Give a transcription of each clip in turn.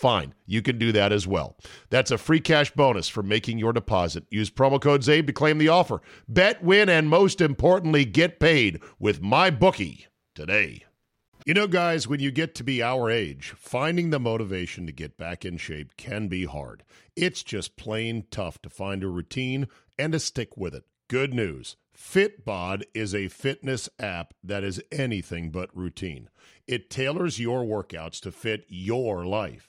fine. You can do that as well. That's a free cash bonus for making your deposit. Use promo code ZABE to claim the offer. Bet, win, and most importantly, get paid with my bookie today. You know, guys, when you get to be our age, finding the motivation to get back in shape can be hard. It's just plain tough to find a routine and to stick with it. Good news Fitbod is a fitness app that is anything but routine. It tailors your workouts to fit your life,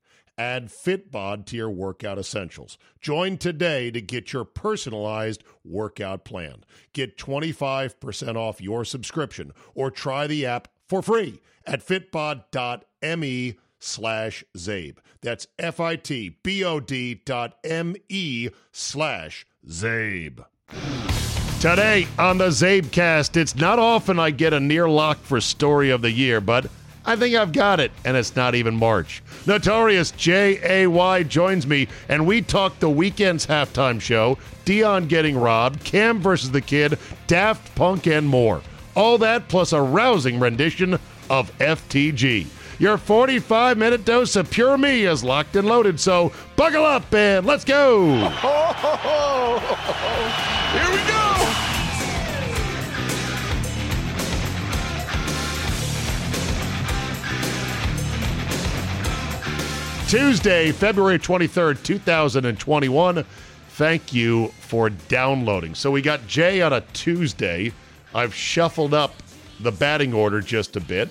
Add Fitbod to your workout essentials. Join today to get your personalized workout plan. Get 25% off your subscription or try the app for free at fitbod.me slash Zabe. That's F-I-T-B-O-D dot M-E slash Zabe. Today on the Zabecast, it's not often I get a near lock for story of the year, but I think I've got it, and it's not even March. Notorious J.A.Y. joins me, and we talk the Weeknd's halftime show, Deion getting robbed, Cam versus the Kid, Daft Punk, and more. All that plus a rousing rendition of FTG. Your 45 minute dose of pure me is locked and loaded, so buckle up and let's go. Here we go. Tuesday, February 23rd, 2021. Thank you for downloading. So we got Jay on a Tuesday. I've shuffled up the batting order just a bit.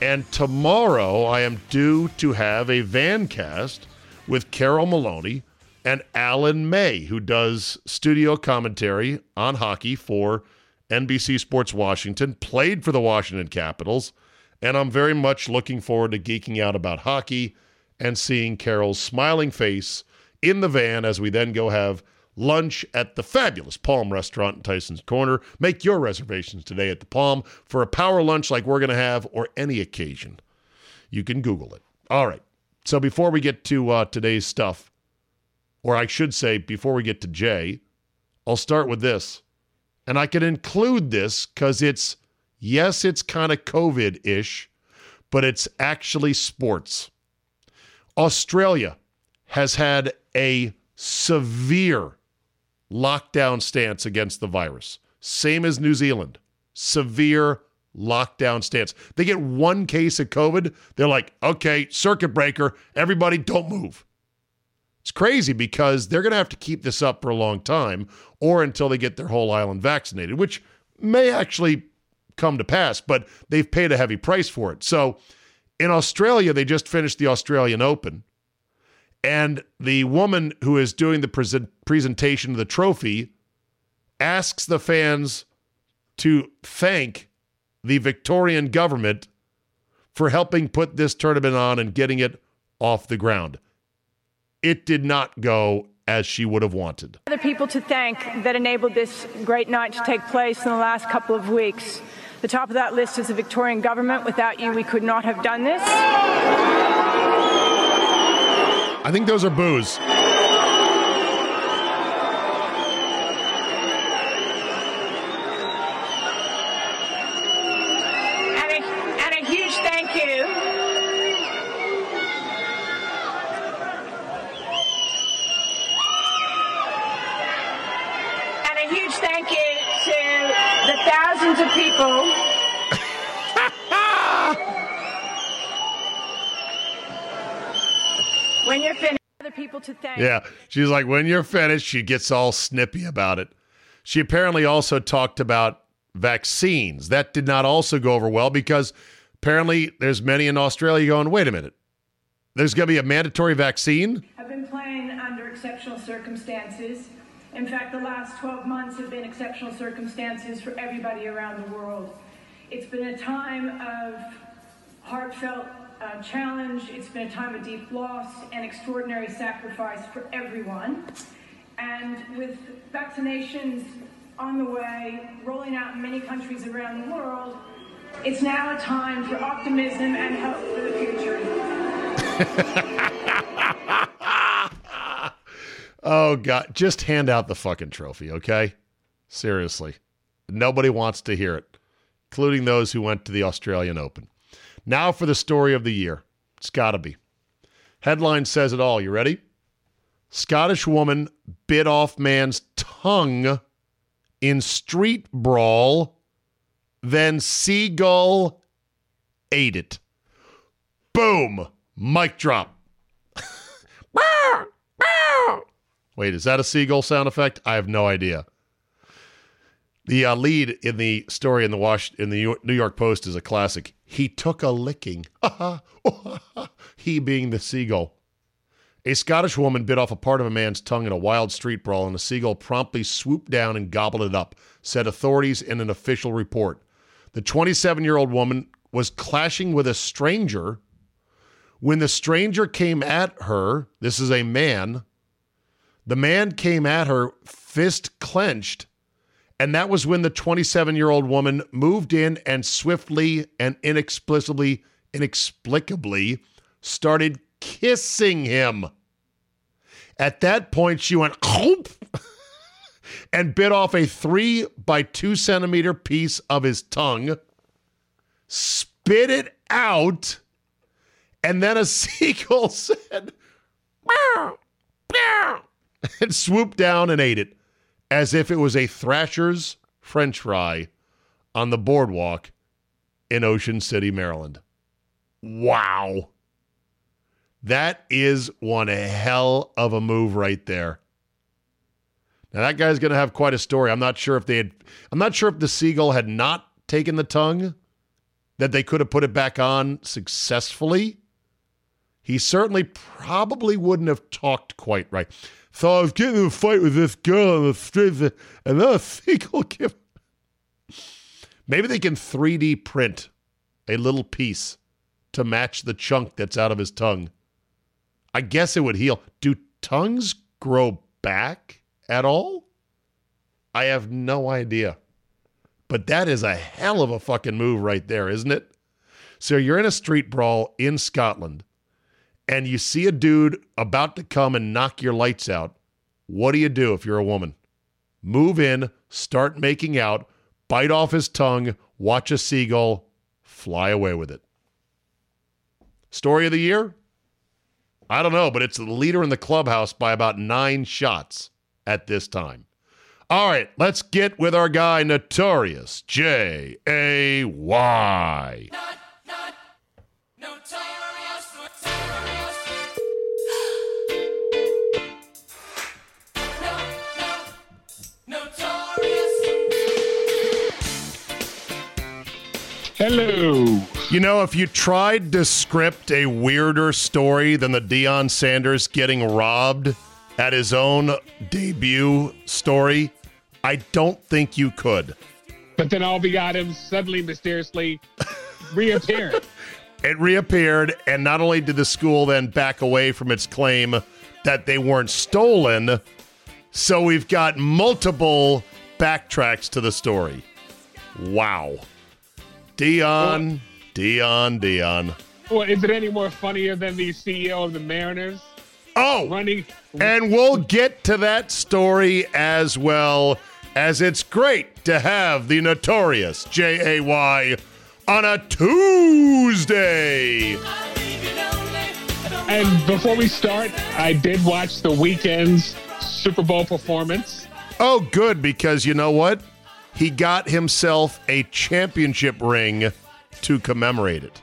And tomorrow I am due to have a van cast with Carol Maloney and Alan May, who does studio commentary on hockey for NBC Sports Washington, played for the Washington Capitals. And I'm very much looking forward to geeking out about hockey and seeing Carol's smiling face in the van as we then go have lunch at the fabulous Palm Restaurant in Tyson's Corner. Make your reservations today at the Palm for a power lunch like we're going to have or any occasion. You can Google it. All right. So before we get to uh, today's stuff, or I should say, before we get to Jay, I'll start with this. And I can include this because it's, yes, it's kind of COVID ish, but it's actually sports. Australia has had a severe lockdown stance against the virus, same as New Zealand. Severe lockdown stance. They get one case of COVID, they're like, okay, circuit breaker, everybody don't move. It's crazy because they're going to have to keep this up for a long time or until they get their whole island vaccinated, which may actually come to pass, but they've paid a heavy price for it. So, in Australia, they just finished the Australian Open. And the woman who is doing the present presentation of the trophy asks the fans to thank the Victorian government for helping put this tournament on and getting it off the ground. it did not go as she would have wanted. The people to thank that enabled this great night to take place in the last couple of weeks. The top of that list is the Victorian government. Without you, we could not have done this. I think those are boos. People. when you're finished, other people to thank. Yeah, she's like, when you're finished, she gets all snippy about it. She apparently also talked about vaccines. That did not also go over well because apparently there's many in Australia going, wait a minute, there's going to be a mandatory vaccine? I've been playing under exceptional circumstances. In fact, the last 12 months have been exceptional circumstances for everybody around the world. It's been a time of heartfelt uh, challenge, it's been a time of deep loss and extraordinary sacrifice for everyone. And with vaccinations on the way, rolling out in many countries around the world, it's now a time for optimism and hope for the future. Oh God, just hand out the fucking trophy, okay? Seriously. Nobody wants to hear it, including those who went to the Australian Open. Now for the story of the year. It's got to be. Headline says it all. You ready? Scottish woman bit off man's tongue in street brawl, then seagull ate it. Boom! Mic drop. Wait, is that a seagull sound effect? I have no idea. The uh, lead in the story in the Wash in the New York Post is a classic. He took a licking. he being the seagull. A Scottish woman bit off a part of a man's tongue in a wild street brawl, and the seagull promptly swooped down and gobbled it up, said authorities in an official report. The 27 year old woman was clashing with a stranger. When the stranger came at her, this is a man, the man came at her, fist clenched, and that was when the 27 year old woman moved in and swiftly and inexplicably, inexplicably started kissing him. At that point, she went and bit off a three by two centimeter piece of his tongue, spit it out, and then a seagull said, Meow, meow and swooped down and ate it as if it was a Thrasher's French fry on the boardwalk in Ocean City, Maryland. Wow. That is one hell of a move right there. Now that guy's going to have quite a story. I'm not sure if they had I'm not sure if the seagull had not taken the tongue that they could have put it back on successfully. He certainly probably wouldn't have talked quite right. So I was getting in a fight with this girl on the street, and then a seagull came. Maybe they can 3D print a little piece to match the chunk that's out of his tongue. I guess it would heal. Do tongues grow back at all? I have no idea. But that is a hell of a fucking move right there, isn't it? So you're in a street brawl in Scotland and you see a dude about to come and knock your lights out, what do you do if you're a woman? Move in, start making out, bite off his tongue, watch a seagull, fly away with it. Story of the year? I don't know, but it's the leader in the clubhouse by about nine shots at this time. All right, let's get with our guy, Notorious J A You know, if you tried to script a weirder story than the Deion Sanders getting robbed at his own debut story, I don't think you could. But then all got him suddenly, mysteriously reappeared. it reappeared, and not only did the school then back away from its claim that they weren't stolen. So we've got multiple backtracks to the story. Wow. Deion, Deion, Deion. Well, is it any more funnier than the CEO of the Mariners Oh, running? and we'll get to that story as well, as it's great to have the notorious J.A.Y. on a Tuesday. And before we start, I did watch the Weeknd's Super Bowl performance. Oh, good, because you know what? He got himself a championship ring to commemorate it.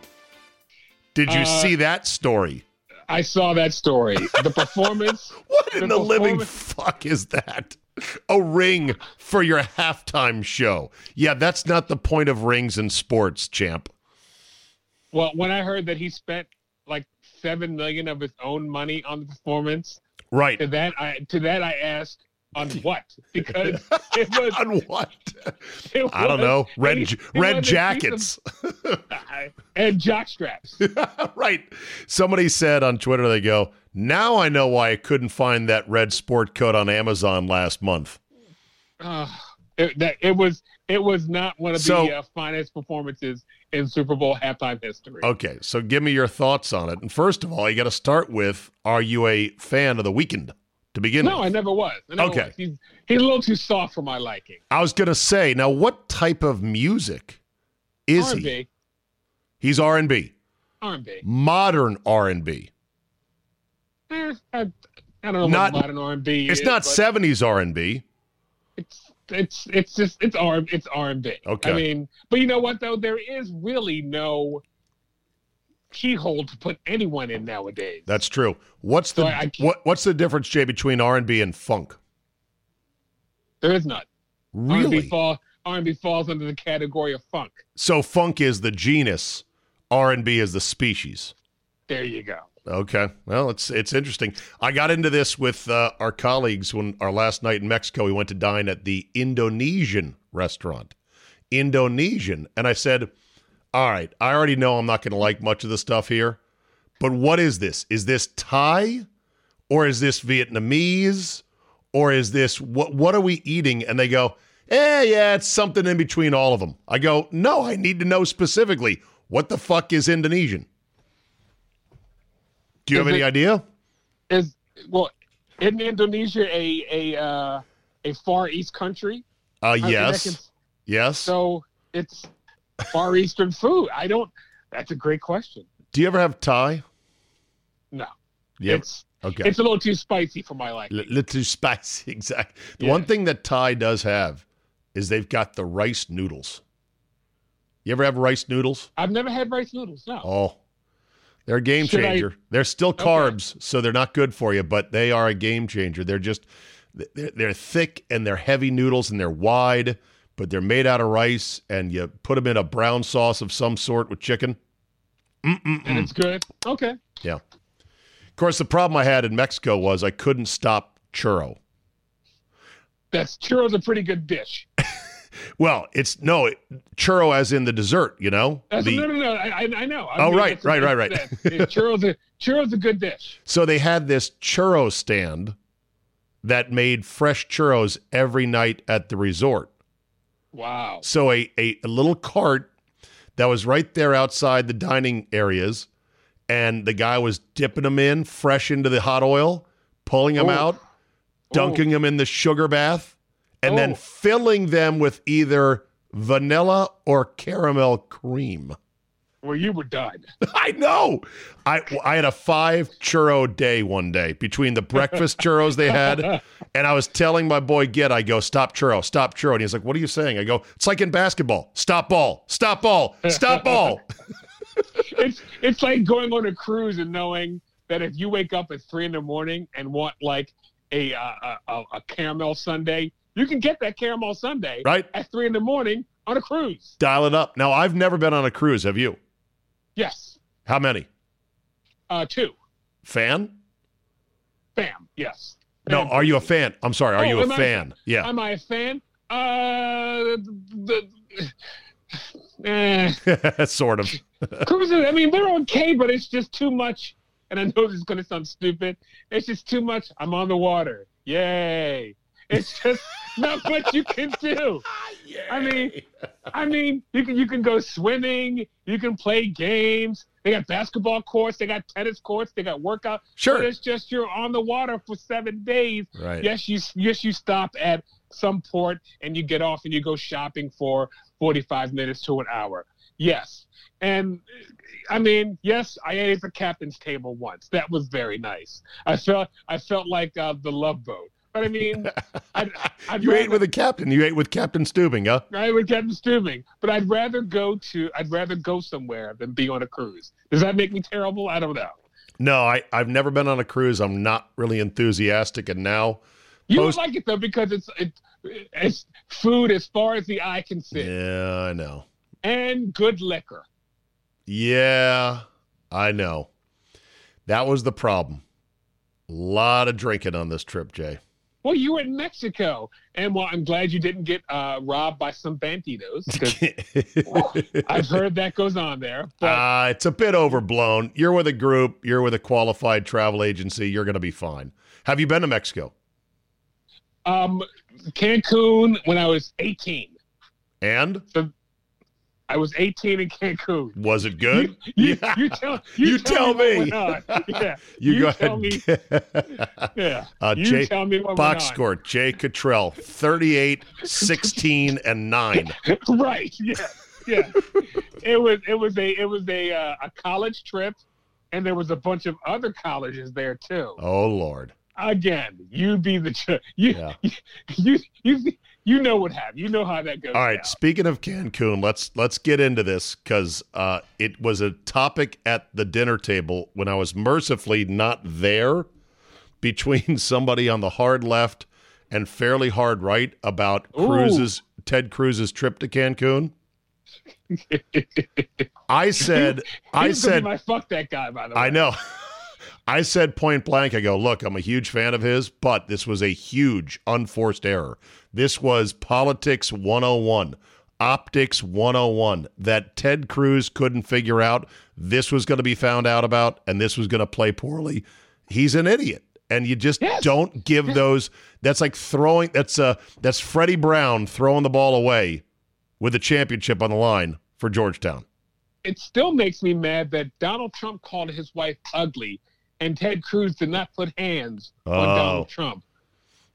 Did you Uh, see that story? I saw that story. The performance. What in the living fuck is that? A ring for your halftime show. Yeah, that's not the point of rings in sports, champ. Well, when I heard that he spent like seven million of his own money on the performance, Right. to that I to that I asked on what because it was On what? it I don't know. Red it red was jackets. of- and jock straps. right. Somebody said on Twitter, they go, now I know why I couldn't find that red sport coat on Amazon last month. Uh, it, that, it was it was not one of So- the uh, finest performances in Super Bowl halftime history. Okay, so give me your thoughts on it. And first of all, you got to start with are you a fan of the Weeknd to begin no, with? I never was. I never Okay. was. He's he's a little too soft for my liking. I was going to say, now what type of music is he? R&B, He's R&B. R&B. Modern R&B. Eh, I, I don't know Not- what modern R&B It's is, not 70s R&B. It's it's it's just it's R it's R&B. Okay. I mean, but you know what though? There is really no keyhole to put anyone in nowadays. That's true. What's the So what what's the difference Jay between R&B and funk? there is none. R&B Really? fall R&B falls under the category of funk. So funk is the genus, R&B is the species. There you go. Okay. Well, it's it's interesting. I got into this with uh, our colleagues when our last night in Mexico. We went to dine at the Indonesian restaurant, Indonesian, and I said, "All right, I already know I'm not going to like much of the stuff here, but what is this? Is this Thai, or is this Vietnamese, or is this what? What are we eating?" And they go, "Eh, yeah, it's something in between all of them." I go, "No, I need to know specifically what the fuck is Indonesian." Do you Is have any it- idea? Is well, isn't Indonesia a a uh, a far east country? Uh, I mean, that yes, can- yes. so it's far eastern food. I don't. That's a great question. Do you ever have Thai? No, Yeah. it's Okay. it's a little too spicy for my liking. L- little too spicy. Exactly. The Yeah. one thing that Thai does have is they've got the rice noodles. You ever have rice noodles? I've never had rice noodles. No. Oh, they're a game Should I- changer. They're still carbs, so they're not good for you, but they are a game changer. They're just they're, they're thick and they're heavy noodles and they're wide, but they're made out of rice, and you put them in a brown sauce of some sort with chicken. and it's good. Okay. Yeah. Of course, the problem I had in Mexico was I couldn't stop churro. That's churros a pretty good dish. Well, it's no churro as in the dessert, you know. That's, The- no, no, no. I, I- I know. I Oh, right, that's- right, right, right. yeah, churros, a, churros a good dish. so they had this churro stand that made fresh churros every night at the resort. Wow. So a, a, a little cart that was right there outside the dining areas, and the guy was dipping them in fresh into the hot oil, pulling them Oh. out, oh. dunking them in the sugar bath, and then Oh. filling them with either vanilla or caramel cream. Well, you were done. I know. I I had a five churro day one day between the breakfast churros they had, and I was telling my boy Get, I go, stop churro, stop churro, and he's like, what are you saying? I go, it's like in basketball, stop ball, stop ball, stop ball. It's it's like going on a cruise and knowing that if you wake up at three in the morning and want like a uh, a, a, a caramel sundae, you can get that caramel sundae Right? at three in the morning on a cruise. Dial it up. Now I've never been on a cruise. Have you? Yes. How many? Uh, two. Fan? Fan, Yes. No. And- Are you a fan? I'm sorry. Are Oh, you a am I fan? Yeah. Am I a fan? Uh, the, eh, sort of. cruises. I mean, they're okay, but it's just too much. and I know this is going to sound stupid. It's just too much. I'm on the water. Yay! It's just not much you can do. I mean, I mean, you can you can go swimming, you can play games. They got basketball courts, they got tennis courts, they got workout. Sure. But it's just you're on the water for seven days. Right. Yes, you yes you stop at some port and you get off and you go shopping for 45 minutes to an hour. Yes. And I mean, yes, I ate at the captain's table once. That was very nice. I felt I felt like uh, the love boat. But I mean, I'd, I'd you rather, ate with a captain. You ate with Captain Stubing, huh? I would Captain Stubing. But I'd rather go to I'd rather go somewhere than be on a cruise. Does that make me terrible? I don't know. No, I, I've never been on a cruise. I'm not really enthusiastic. And now, You Post- would like it though because it's it, it's food as far as the eye can see yeah, I know. and good liquor. Yeah, I know. That was the problem. A lot of drinking on this trip, Jay. Well, you were in Mexico, and well, I'm glad you didn't get uh, robbed by some banditos I've heard that goes on there. But Uh, it's a bit overblown. You're with a group, you're with a qualified travel agency, you're going to be fine. Have you been to Mexico? um, Cancun when I was 18. And I was 18 in Cancun. was it good? You, Yeah. you tell you, You tell what me. Yeah, You, go tell me. ahead. Yeah, Uh, you Jay- tell me what Box score Jay Cottrell 38, 16, and 9. right. Yeah, yeah. it was it was a it was a uh, a college trip, and there was a bunch of other colleges there too. Oh, Lord. Again, you be the ch- you, Yeah. you you you know what happened. You know how that goes. All right. Speaking of Cancun, let's let's get into this because uh, it was a topic at the dinner table when I was mercifully not there between somebody on the hard left and fairly hard right about Ooh. Cruz's Ted Cruz's trip to Cancun. I said, I He's gonna be said, my fuck that guy. By the way, I know. I said point blank, I go, look, I'm a huge fan of his, but this was a huge unforced error. This was politics 101, optics 101 that Ted Cruz couldn't figure out. This was going to be found out about, and this was going to play poorly. He's an idiot. And you just Yes. don't give those. That's like throwing. That's uh, that's Freddie Brown throwing the ball away with the championship on the line for Georgetown. it still makes me mad that Donald Trump called his wife ugly, and Ted Cruz did not put hands on Oh. Donald Trump.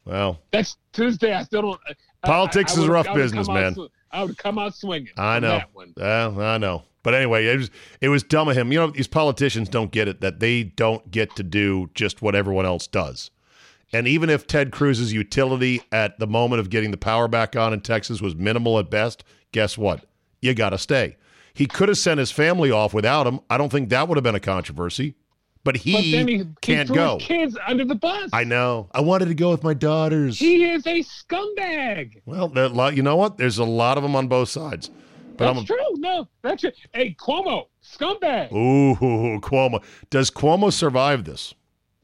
Well, That's Tuesday. I still don't. Politics I- I is rough business, man. sw- I would come out swinging. I know. that one. Well, I know. But anyway, it was it was dumb of him. You know, these politicians don't get it that they don't get to do just what everyone else does. And even if Ted Cruz's utility at the moment of getting the power back on in Texas was minimal at best, guess what? You got to stay. He could have sent his family off without him. I don't think that would have been a controversy. But he, But he, he can't threw go. kids under the bus. I know. I wanted to go with my daughters. He is a scumbag. well, there- you know what? There's a lot of them on both sides. But That's I'm true. No, that's it. Hey, Cuomo, scumbag. Ooh, Cuomo. Does Cuomo survive this?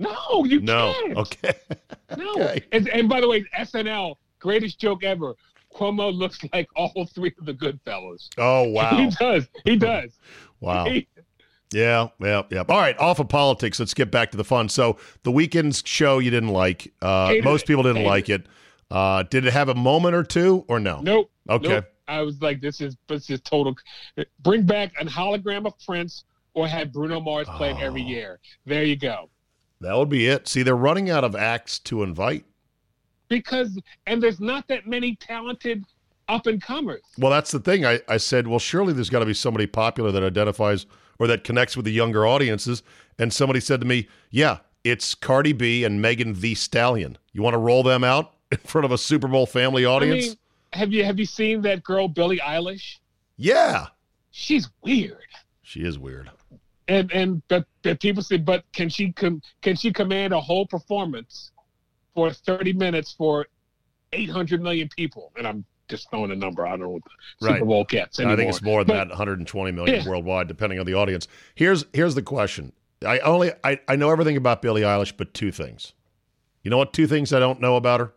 No, you No. can't. Okay. No. Okay. And, and by the way, SNL, greatest joke ever. Cuomo looks like all three of the Goodfellas. Oh wow. He does. He does. Wow. He- Yeah, yeah, yeah. All right, off of politics, let's get back to the fun. So the Weeknd's show you didn't like. Uh, most people didn't like it. Uh, did it have a moment or two or no? Nope. Okay. Nope. I was like, this is this is total. Bring back an hologram of Prince or have Bruno Mars play it every Oh. year. There you go. That would be it. See, they're running out of acts to invite. Because and there's not that many talented up and comers. Well, that's the thing. I, I said, well, surely there's got to be somebody popular that identifies or that connects with the younger audiences. And somebody said to me, yeah, it's Cardi B and Megan Thee Stallion. You want to roll them out in front of a Super Bowl family audience? I mean, have you have you seen that girl Billie Eilish? yeah. She's weird. She is weird. And and but, but people say, but can she com- can she command a whole performance for 30 minutes for 800 million people? And I'm just throwing a number. I don't know what the Right. Super Bowl gets anymore. I think it's more than But- that, 120 million Yeah. worldwide, depending on the audience. Here's here's the question. I only I, I know everything about Billie Eilish, but two things. You know what? Two things I don't know about her.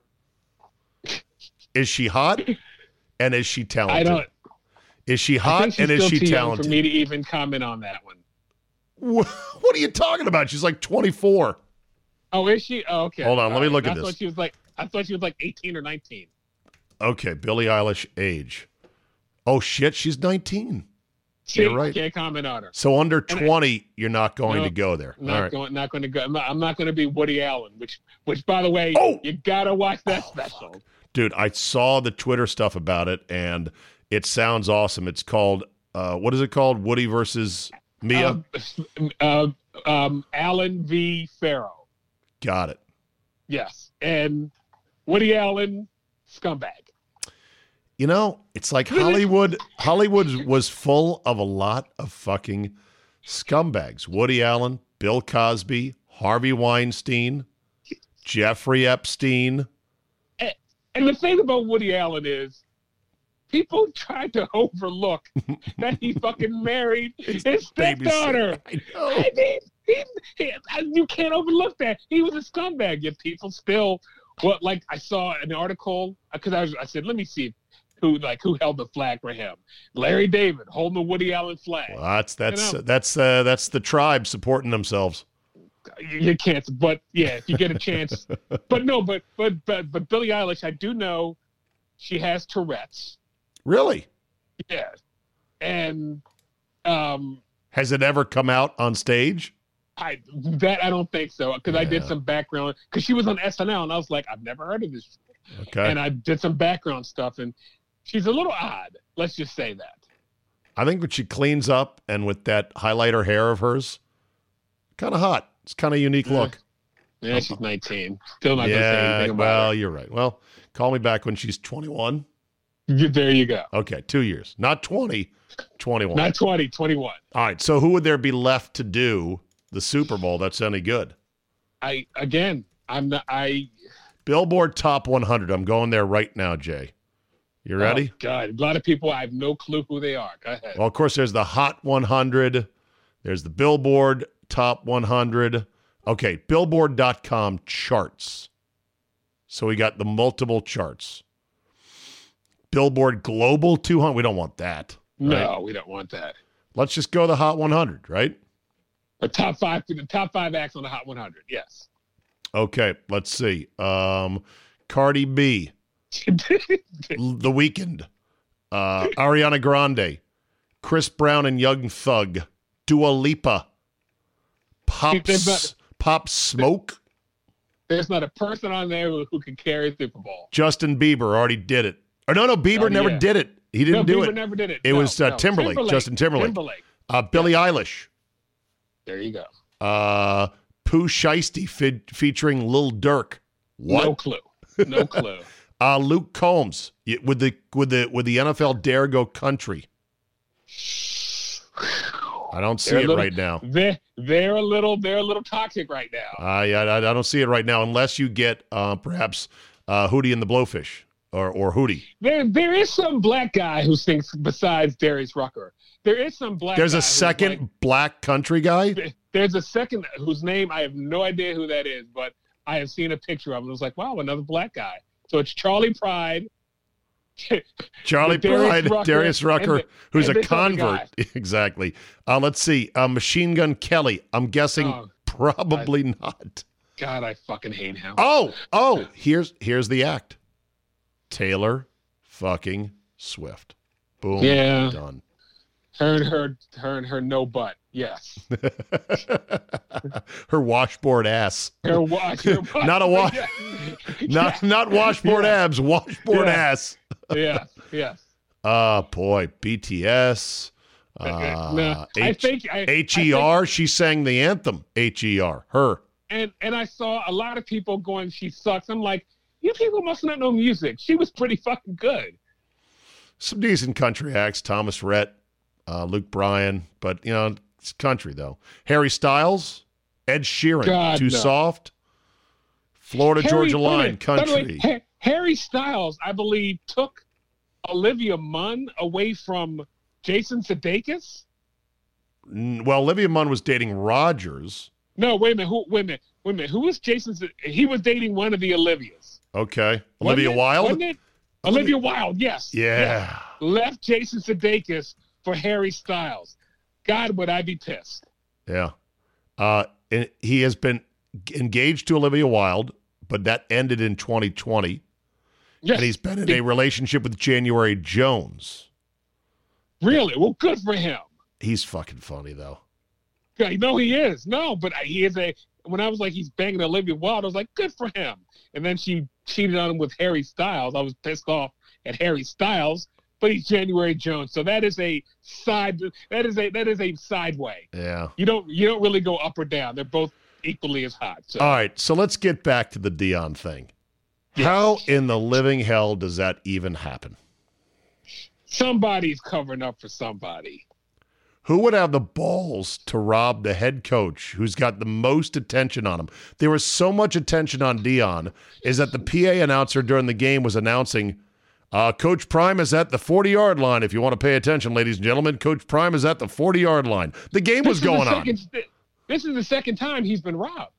Is she hot? And is she talented? I don't. Is she hot and is she talented? for me to even comment on that one. Wh- What are you talking about? She's like 24. Oh, is she? Oh, okay. Hold on, let me look I at this. Thought she was like, I thought she was like 18 or 19. Okay, Billie Eilish age. Oh shit, she's 19. See, You're right. Can't comment on her. So under And I- 20, you're not going No, to go there. Not All right. going. Not going to go. I'm not, I'm not going to be Woody Allen. Which, which, by the way, Oh! you gotta watch that Oh, special. Dude, I saw the Twitter stuff about it and it sounds awesome. It's called uh what is it called? Woody versus Mia? Um, uh, um, Allen v. Farrow. Got it. Yes, and Woody Allen, scumbag. You know, it's like Hollywood. Hollywood was full of a lot of fucking scumbags. Woody Allen, Bill Cosby, Harvey Weinstein, Jeffrey Epstein. And the thing about Woody Allen is, people try to overlook that he fucking married his stepdaughter. I know. I mean, he, he, you can't overlook that. He was a scumbag. Yet people still, well, like I saw an article because I, was- I said, let me see who like who held the flag for him. Larry David holding the Woody Allen flag. Well, that's that's You know. that's uh, that's the tribe supporting themselves. You, you can't, but yeah, if you get a chance. but no, but but but but Billie Eilish, I do know she has Tourette's. Really? Yeah, and um, Has it ever come out on stage? I that I don't think so because I did some background because she was on SNL and I was like, I've never heard of this, Okay. and I did some background stuff and she's a little odd. Let's just say that. I think when she cleans up and with that highlighter hair of hers, kind of hot. It's kind of unique Yeah. look. Yeah, she's 19. Still not gonna say Yeah. anything Well, about you're right. Well, call me back when she's 21. There you go. Okay, two years, not 20, 21. Not 20, 21. All right. So who would there be left to do the Super Bowl that's any good? I again, I'm not. I Billboard Top 100. I'm going there right now, Jay. You ready? Oh, God, a lot of people. I have no clue who they are. Go ahead. Well, of course, there's the Hot 100. There's the Billboard Top 100. Okay, Billboard.com charts. So we got the multiple charts. Billboard Global 200. We don't want that. no, we don't want that. Let's just go the Hot 100, right? The top five, the top five acts on the Hot 100. Yes. Okay, let's see. Um, Cardi B, The Weeknd, uh, Ariana Grande, Chris Brown and Young Thug, Dua Lipa, Pops, Pop Smoke, There's not a person on there who, who can carry a Super Bowl. Justin Bieber already did it. Or no, no, Bieber Oh, never yeah. did it. He didn't no, do Bieber it. never did it. It No, was, uh, no. Timberlake, Justin Timberlake. Timberlake. Uh, Billie Eilish, There you go. uh, Pooh Shiesty fe- featuring Lil Durk. What? No clue. No clue. Uh, Luke Combs with the with the with the NFL Dare Go Country. I don't see it right now. They're they're a little they're a little toxic right now. I, I I don't see it right now unless you get uh, perhaps uh, Hootie and the Blowfish or or Hootie. There there is some black guy who sings besides Darius Rucker. There is some black. There's a second like- black country guy. there's a second whose name I have no idea who that is, but I have seen a picture of him. It was like, wow, another black guy. So it's Charley Pride. Charley Darius Pride, Rucker, Darius Rucker, the- who's a convert. exactly. Uh, let's see. Uh, Machine Gun Kelly. I'm guessing Oh, probably not. God, I fucking hate him. Oh, oh, here's here's the act. Taylor fucking Swift. Boom. Yeah. Done. Her and her her and her no butt. Yes. Her washboard ass. Her wash. Her wash Not a wash- Yeah. Not not washboard Yeah. abs, washboard Yeah. ass. yes. Yes. Oh boy, BTS. Uh, no, I think I, I think- HER, she sang the anthem. HER, her. and and I saw a lot of people going, "She sucks." I'm like, you people must not know music. She was pretty fucking good. Some decent country acts. Thomas Rhett, uh, Luke Bryan, but you know country though. Harry Styles, Ed Sheeran, God, too no. soft. Florida Harry- Georgia Line, the way, country. Harry Styles, I believe, took Olivia Munn away from Jason Sudeikis. Well, Olivia Munn was dating Rodgers. No, wait a minute. Who? Wait a minute. Wait a minute. Who was Jason? He was dating one of the Olivias. Okay, Olivia? Wilde. It? Olivia Wilde. Yes. Yeah. Yes. Left Jason Sudeikis for Harry Styles. God, would I be pissed? Yeah. Uh, and he has been engaged to Olivia Wilde, but that ended in 2020. Yes. And he's been in a relationship with January Jones. really well. Good for him. He's fucking funny though. Yeah, no, he is. No, but he is a. When I was like, he's banging Olivia Wilde, I was like, good for him. And then she cheated on him with Harry Styles. I was pissed off at Harry Styles, but he's January Jones, so that is a side. That is a that is a sideway. Yeah. You don't you don't really go up or down. They're both equally as hot. So All right, so let's get back to the Deion thing. How in the living hell does that even happen? somebody's covering up for somebody. Who would have the balls to rob the head coach who's got the most attention on him? There was so much attention on Deion, is that the PA announcer during the game was announcing, uh, Coach Prime is at the 40 yard line. If you want to pay attention, ladies and gentlemen, Coach Prime is at the 40 yard line. The game was This is the going on. This is the second time he's been robbed.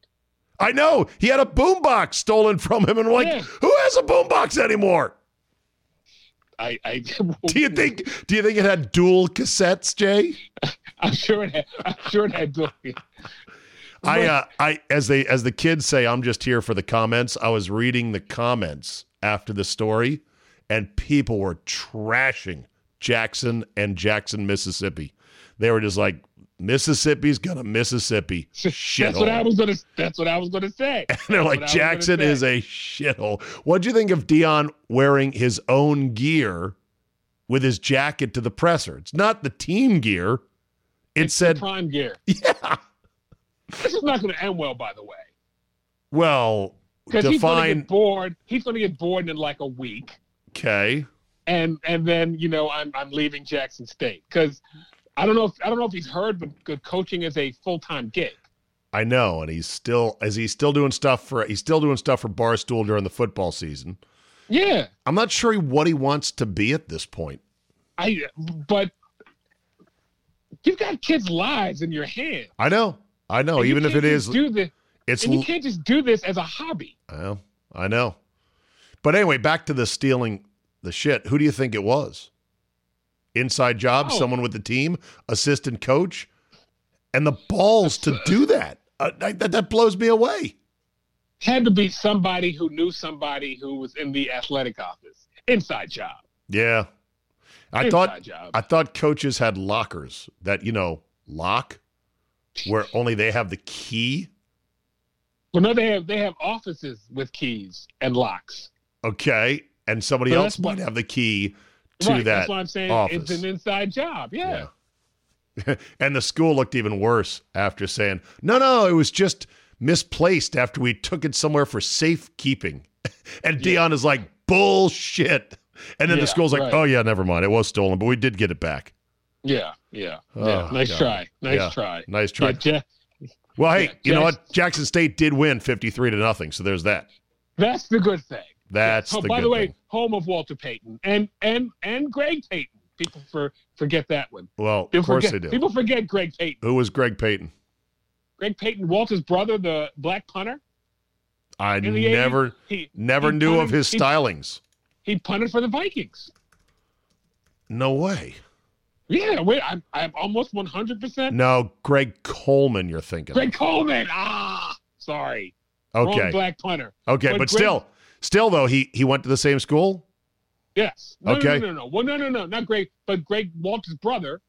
I know. He had a boombox stolen from him, and we're like, Yeah. who has a boombox anymore? I, I Do you think? Do you think it had dual cassettes, Jay? I'm sure it had. I'm sure it had. Dual. I, uh, I, as they, as the kids say, I'm just here for the comments. I was reading the comments after the story, and people were trashing Jackson and Jackson, Mississippi. They were just like, Mississippi's gonna Mississippi shithole. That's what I was gonna. That's what I was gonna say. And they're That's like, what I was gonna Jackson is a shithole. What do you think of Deion wearing his own gear with his jacket to the presser? It's not the team gear. It said, prime gear. yeah. This is not gonna end well, by the way, Well, because he's gonna get bored. He's gonna get bored in like a week, Okay. and and then you know I'm I'm leaving Jackson State because I don't know if I don't know if he's heard, but good coaching is a full time gig. I know, and he's still is he still doing stuff for he's still doing stuff for Barstool during the football season. Yeah, I'm not sure what he wants to be at this point. I but you've got kids' lives in your hand. I know, I know. And even if it is, do this, it's and you can't just do this as a hobby. well, I know. But anyway, back to the stealing the shit. Who do you think it was? Inside job, Oh. someone with the team, assistant coach, and the balls to do that. Uh, that that blows me away. Had to be somebody who knew somebody who was in the athletic office. Inside job. Yeah, I Inside thought job. I thought coaches had lockers that you know lock, where only they have the key. well, no, they have they have offices with keys and locks. Okay, and somebody So else that's what- might have the key to right, that that's why I'm saying office. it's an inside job. Yeah. Yeah. and the school looked even worse after saying, "No, no, it was just misplaced after we took it somewhere for safekeeping." and Deion is like, "Bullshit." And then the school's like, right. "Oh yeah, never mind. It was stolen, but we did get it back." Yeah. Yeah. Oh, yeah. Nice God. try. Nice Yeah. try. Nice try. Yeah, well, hey, yeah, you know what? Jackson State did win 53 to nothing, so there's that. that's the good thing. That's oh, the by the way, thing. home of Walter Payton and and and Greg Payton. People for forget that one. Well, People of course forget, they do. People forget Greg Payton. Who was Greg Payton? Greg Payton, Walter's brother, the black punter. I In 80s, never, he never he knew of his he- stylings. He punted for the Vikings. No way. Yeah, wait, I'm I'm almost 100. percent No, Greg Coleman. You're thinking. Greg Coleman. Ah, sorry, wrong okay. black punter. Okay, But but Greg- still, still though, he he went to the same school. Yes. No, Okay. No, no, no, no. Well, no, no, no, not Greg, but Greg Walter's brother.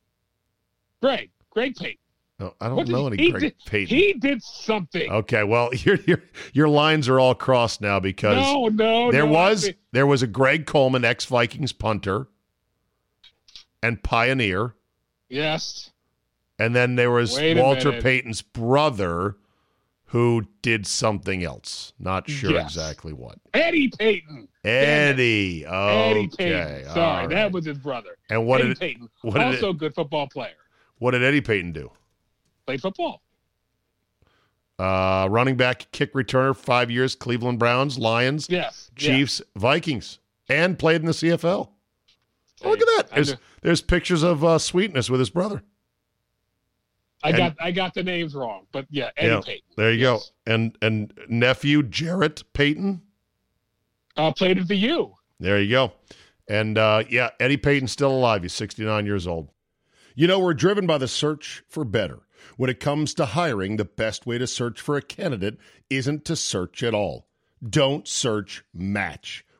Greg, Greg Payton. Oh, no, I don't What know any he Greg did- Payton. He did something. okay, well, your your your lines are all crossed now because no, no, there no, was there was a Greg Coleman, ex Vikings punter, and pioneer, Yes. and then there was Wait Walter. Payton's brother, who did something else. Not sure Yes. exactly what. Eddie Payton. Eddie. Okay. Eddie Payton. Sorry, that was his brother. And what Eddie did Payton. what also a good football player. what did Eddie Payton do? Played football. Uh, running back, kick returner, five years, Cleveland Browns, Lions, Yes. Chiefs, Vikings, and played in the CFL. Look at that. There's there's pictures of uh, Sweetness with his brother. I And- got I got the names wrong, but yeah, Eddie Yeah, Payton. There you Yes. go. And and nephew Jarrett Payton. Uh, played at the U. There you go. And uh, yeah, Eddie Payton's still alive. He's 69 years old. You know, we're driven by the search for better. When it comes to hiring, the best way to search for a candidate isn't to search at all. Don't search, match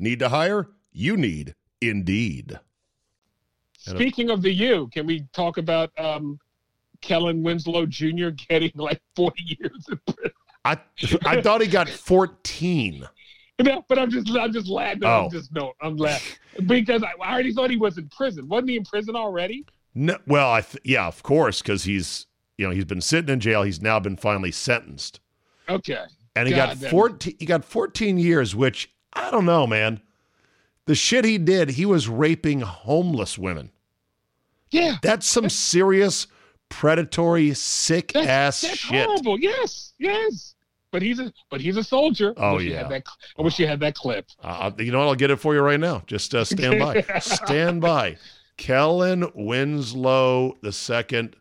Need to hire? You need Indeed. Speaking of the U, can we talk about um, Kellen Winslow Jr. getting like 40 years in prison? I I thought he got 14. No, but I'm just I'm just laughing. Oh. I'm just no, I'm laughing because I, I already thought he was in prison. Wasn't he in prison already? No, well, I th- yeah, of course, because he's you know he's been sitting in jail. He's now been finally sentenced, Okay. and he God got damn. 14. He got 14 years, which I don't know, man. The shit he did, he was raping homeless women. Yeah. That's some serious predatory, sick That's, ass that's shit. horrible. Yes, yes. But he's a but he's a soldier. I Oh, wish you yeah. had that, I wish you had that clip. Uh, you know what? I'll get it for you right now. Just uh, stand by. stand by. Kellen Winslow the second.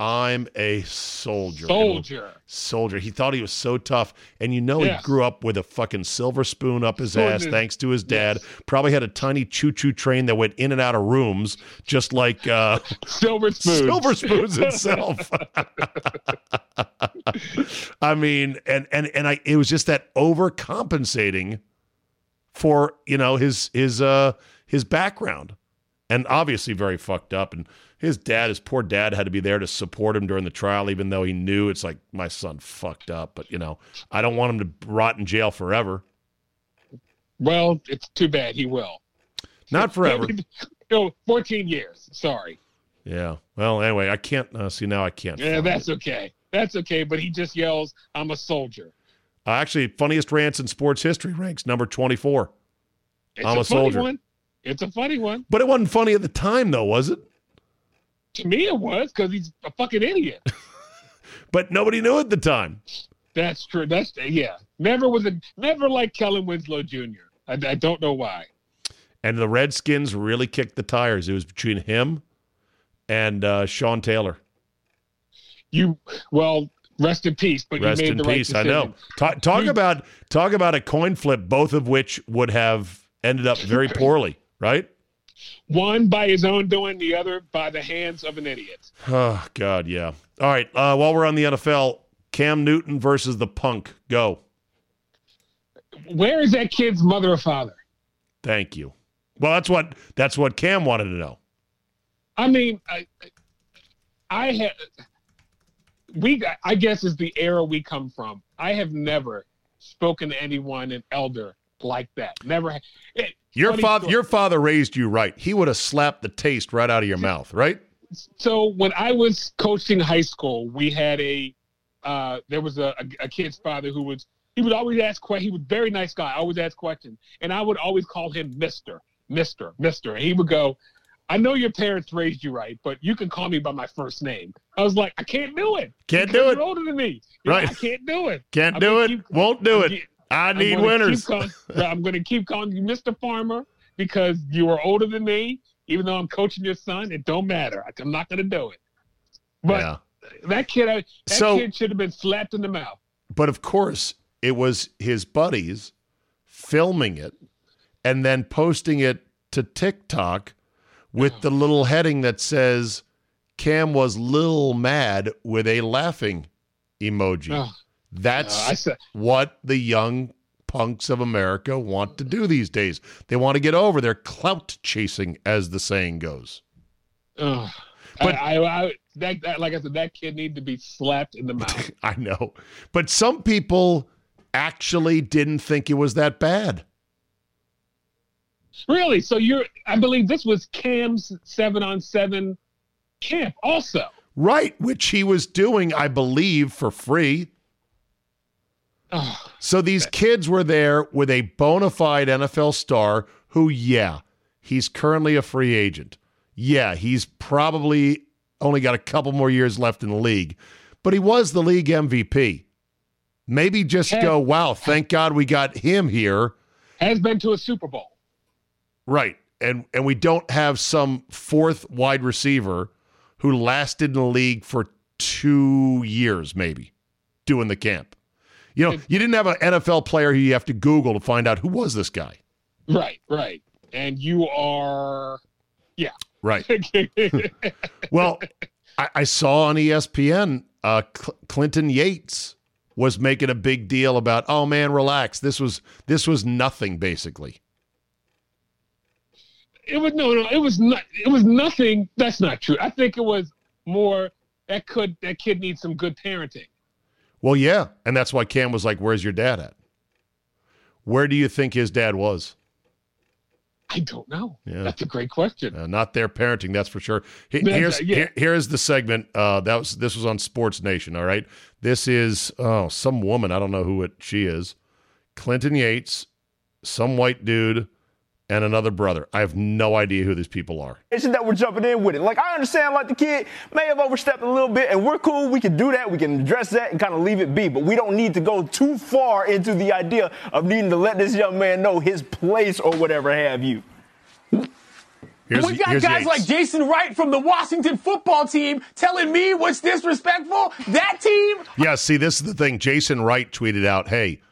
I'm a soldier. Soldier. Soldier. He thought he was so tough, and you know Yes. he grew up with a fucking silver spoon up his Spoon ass, thanks to his dad. Probably had a tiny choo-choo train that went in and out of rooms, just like uh, Silver spoon. Silver Spoons itself. I mean, and and and I it was just that overcompensating for, you know, his his uh his background. And obviously very fucked up and his dad, his poor dad had to be there to support him during the trial even though he knew it's like my son fucked up, but you know, I don't want him to rot in jail forever. Well, it's too bad he will. Not forever. no, 14 years. Sorry. Yeah. Well, anyway, I can't uh, see now I can't. Yeah, that's it. okay. That's okay. But he just yells, "I'm a soldier." Uh, actually, funniest rants in sports history ranks number 24. It's I'm a funny soldier. One. It's a funny one. But it wasn't funny at the time, though, was it? To me, it was because he's a fucking idiot. But nobody knew at the time. That's true. That's yeah. Never was a never like Kellen Winslow Jr. I, I don't know why. And the Redskins really kicked the tires. It was between him and uh, Sean Taylor. You well, rest in peace. But Rest you made in the right peace. I know. Talk, talk about talk about a coin flip, both of which would have ended up very poorly, right? One by his own doing, the other by the hands of an idiot. Oh God, yeah. All right. Uh, while we're on the NFL, Cam Newton versus the Punk. Go. Where is that kid's mother or father? Thank you. Well, that's what that's what Cam wanted to know. I mean, I, I had we. I guess is the era we come from. I have never spoken to anyone an elder like that. Never. It, Your father, story. your father raised you right. He would have slapped the taste right out of your mouth, right? So when I was coaching high school, we had a uh, there was a, a, a kid's father who was he would always ask questions. He was a very nice guy, always ask questions, and I would always call him Mister, Mister, Mister. And he would go, "I know your parents raised you right, but you can call me by my first name." I was like, "I can't do it. Can't do it. You're older than me. You Right. I can't do it. Can't I'm do gonna it. keep- Won't do it. I I'm need winners. Keep call- I'm going to keep calling you Mr. Farmer because you are older than me. Even though I'm coaching your son, it don't matter. I'm not going to do it. But yeah. that kid, that So- kid should have been slapped in the mouth. But of course, it was his buddies filming it and then posting it to TikTok with mm. the little heading that says Cam was little mad with a laughing emoji. Oh, That's uh, I said, what the young punks of America want to do these days. They want to get over their clout chasing, as the saying goes. But- I, I, I that, that, like I said, that kid needed to be slapped in the mouth. I know. But some people actually didn't think it was that bad. Really? So you're? I believe this was Cam's seven on seven camp, also. Right, which he was doing, I believe, for free. Oh, So these kids were there with a bona fide NFL star who, yeah, he's currently a free agent. Yeah, he's probably only got a couple more years left in the league, but he was the league MVP. Maybe just Hey. go, wow, thank God we got him here. has been to a Super Bowl. Right. And and we don't have some fourth wide receiver who lasted in the league for 2 years maybe doing the camp. You know, you didn't have an NFL player who you have to Google to find out who was this guy. Right, right. And you are. Yeah. Right. Well, I, I saw on ESPN uh, Cl- Clinton Yates was making a big deal about, oh man, relax. This was this was nothing basically. it was no, no. It was not. It was nothing. That's not true. I think it was more. That could that kid needs some good parenting. Well, yeah, and that's why Cam was like, "Where's your dad at?" Where do you think his dad was? I don't know. Yeah. That's a great question. Uh, not their parenting, that's for sure. That's- Here's yeah. here- here's the segment. Uh, that was this was on Sports Nation. All right, this is oh some woman. I don't know who it she is. Clinton Yates, some white dude, and another brother. I have no idea who these people are. It's just that we're jumping in with it. Like I understand, like the kid may have overstepped a little bit, and we're cool. We can do that. We can address that and kind of leave it be. But we don't need to go too far into the idea of needing to let this young man know his place or whatever have you. Here's, we got guys like Jason Wright from the Washington football team telling me what's disrespectful. That team, Yeah, see, this is the thing. Jason Wright tweeted out, "Hey,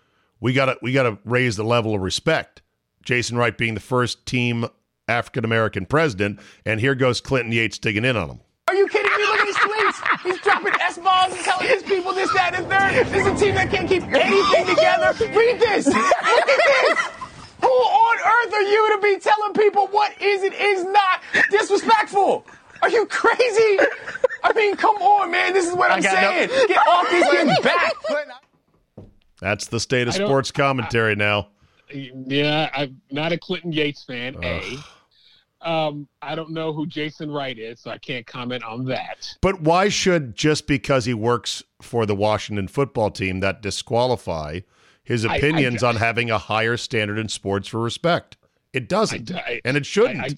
we got to we got to raise the level of respect." Jason Wright being the first team African American president, and here goes Clinton Yates digging in on him. are you kidding me? Look at his tweets. He's dropping S bombs and telling his people this, that, and third. This is a team that can't keep anything together. Read this. Look at this. Who on earth are you to be telling people what is and is not disrespectful? Are you crazy? I mean, come on, man. This is what I'm got no- saying. Get off these kids' back. That's the state of sports commentary now. Yeah, I'm not a Clinton Yates fan. A. Um, I don't know who Jason Wright is, so I can't comment on that. But why should just because he works for the Washington football team that disqualify his I- I- opinions on having a higher standard in sports for respect? It doesn't, I- I- and it shouldn't. I, I,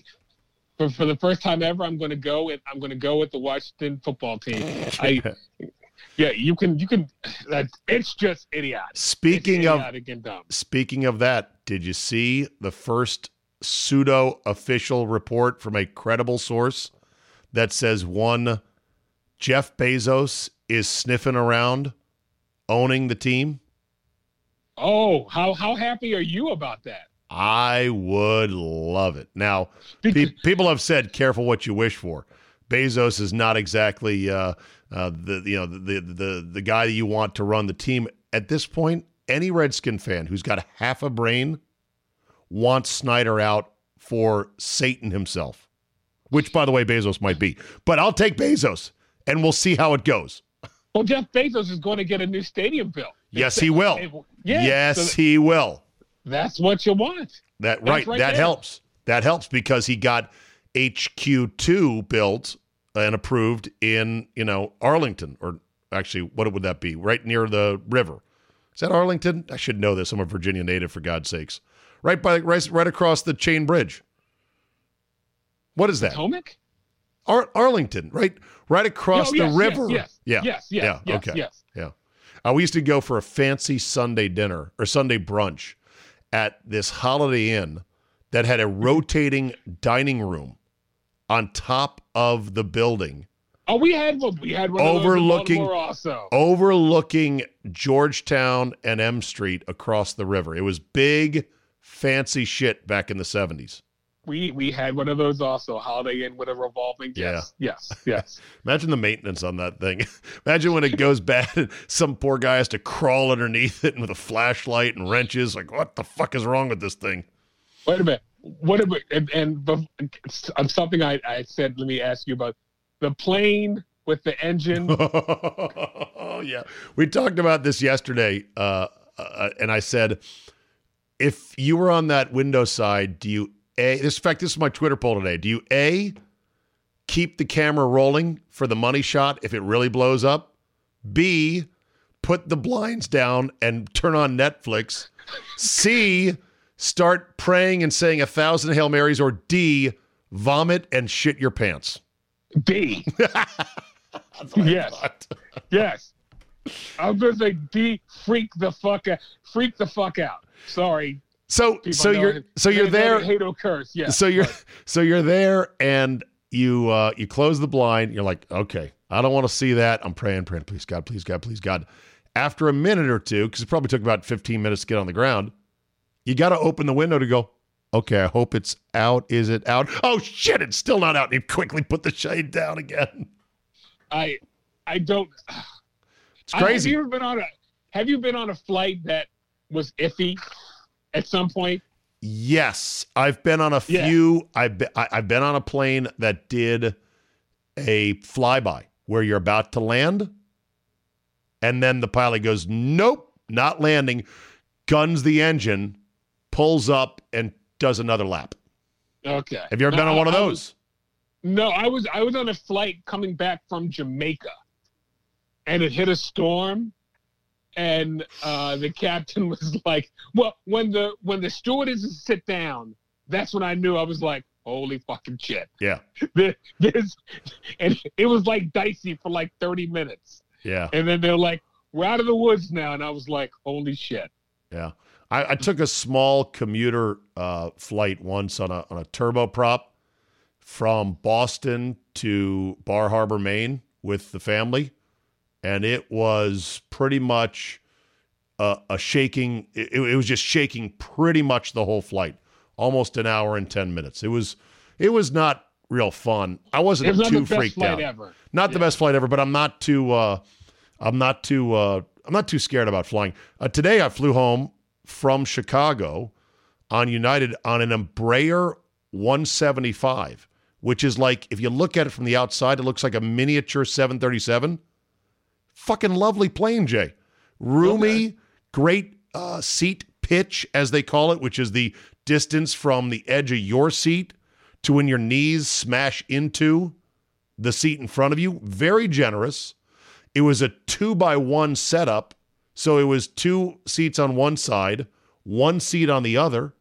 for, for the first time ever, I'm going to go and I'm going to go with the Washington football team. I, yeah, you can, you can. That's it's just idiotic. Speaking it's of idiotic and dumb. Speaking of that, did you see the first pseudo official report from a credible source that says one Jeff Bezos is sniffing around owning the team? Oh, how how happy are you about that? I would love it. Now, pe- people have said, "Careful what you wish for." Bezos is not exactly uh, uh, the you know the, the the guy that you want to run the team at this point. Any Redskin fan who's got half a brain wants Snyder out for Satan himself, which, by the way, Bezos might be. But I'll take Bezos, and we'll see how it goes. Well, Jeff Bezos is going to get a new stadium built. Yes, he will. Yeah, yes, so he will. that's what you want. That right, right that there. helps. That helps because he got HQ2 built and approved in, you know, Arlington or actually what would that be? Right near the river. Is that Arlington? I should know this. I'm a Virginia native for God's sakes. Right by right, right across the chain bridge. What is that? Potomac? Ar- Arlington, right right across Oh, the yes, yes, river. yes, yeah. yes, yes, yeah. yes, okay. yes. Yeah. Uh, we used to go for a fancy Sunday dinner or Sunday brunch at this Holiday Inn that had a rotating dining room on top of the building, Oh, we had one. We had one Overlooking- Of those in also. overlooking Georgetown and M Street across the river. It was big, fancy shit back in the 70s. We we had one of those also. Holiday Inn with a revolving. Yes, yes, yes. Imagine the maintenance on that thing. Imagine when it goes bad and some poor guy has to crawl underneath it with a flashlight and wrenches. Like, what the fuck is wrong with this thing? Wait a minute. What about and, and something I, I said? Let me ask you about the plane with the engine. oh yeah, we talked about this yesterday uh, uh, and I said, if you were on that window side, do you a? This in fact, this is my Twitter poll today. Do you a keep the camera rolling for the money shot if it really blows up? B put the blinds down and turn on Netflix. C start praying and saying a thousand Hail Marys, or D vomit and shit your pants. B. yes. yes. I'm gonna say D. Freak the fuck out. Freak the fuck out. Sorry. So People so you're it. so you're They there. Hate or curse. Yeah. so you're so you're there and you uh you close the blind you're like okay i don't want to see that i'm praying praying please god please god please god after a minute or two because it probably took about 15 minutes to get on the ground you got to open the window to go okay i hope it's out is it out oh shit it's still not out and you quickly put the shade down again I I don't. it's I- Have crazy you ever been on a Have you been on a flight that was iffy at some point? Yes, I've been on a Yeah. few. I've been, I- I've been on a plane that did a flyby where you're about to land, and then the pilot goes, "Nope, not landing." Guns the engine, pulls up, and does another lap. Okay. Have you ever No, been on I- one of I those? was- no, I was I was on a flight coming back from Jamaica, and it hit a storm, and uh, the captain was like, "Well, when the when the stewardesses sit down, that's when I knew I was like, holy fucking shit." yeah, This, this and it was like dicey for like thirty minutes, yeah, and then they're like, "We're out of the woods now," and I was like, "Holy shit!" Yeah. I, I took a small commuter uh, flight once on a on a turboprop from Boston to Bar Harbor, Maine, with the family, and it was pretty much a, a shaking. It, it was just shaking pretty much the whole flight, almost an hour and ten minutes. It was it was not real fun. I wasn't was not too the best freaked flight out. ever. Not the best flight ever, but I'm not too. Uh, I'm not too. Uh, I'm not too scared about flying. Uh, today, I flew home from Chicago on United on an Embraer 175, which is like if you look at it from the outside, it looks like a miniature 737. Fucking lovely plane, Jay. Roomy, great uh, seat pitch, as they call it, which is the distance from the edge of your seat to when your knees smash into the seat in front of you. Very generous. It was a two by one setup. So it was two seats on one side, one seat on the other.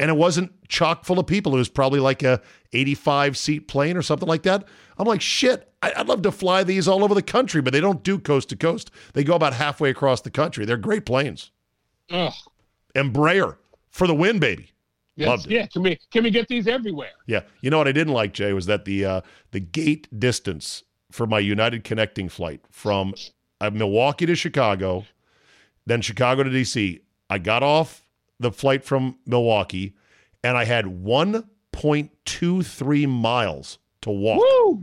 And it wasn't chock full of people. It was probably like a 85 seat plane or something like that. I'm like, shit, I'd love to fly these all over the country, but they don't do coast to coast. They go about halfway across the country. They're great planes. Ugh. Embraer for the win, baby. Yes, yeah, can we can we get these everywhere? Yeah, you know what I didn't like, Jay, was that the uh, the gate distance for my United connecting flight from uh, Milwaukee to Chicago, then Chicago to DC. I got off the flight from Milwaukee, and I had 1.23 miles to walk.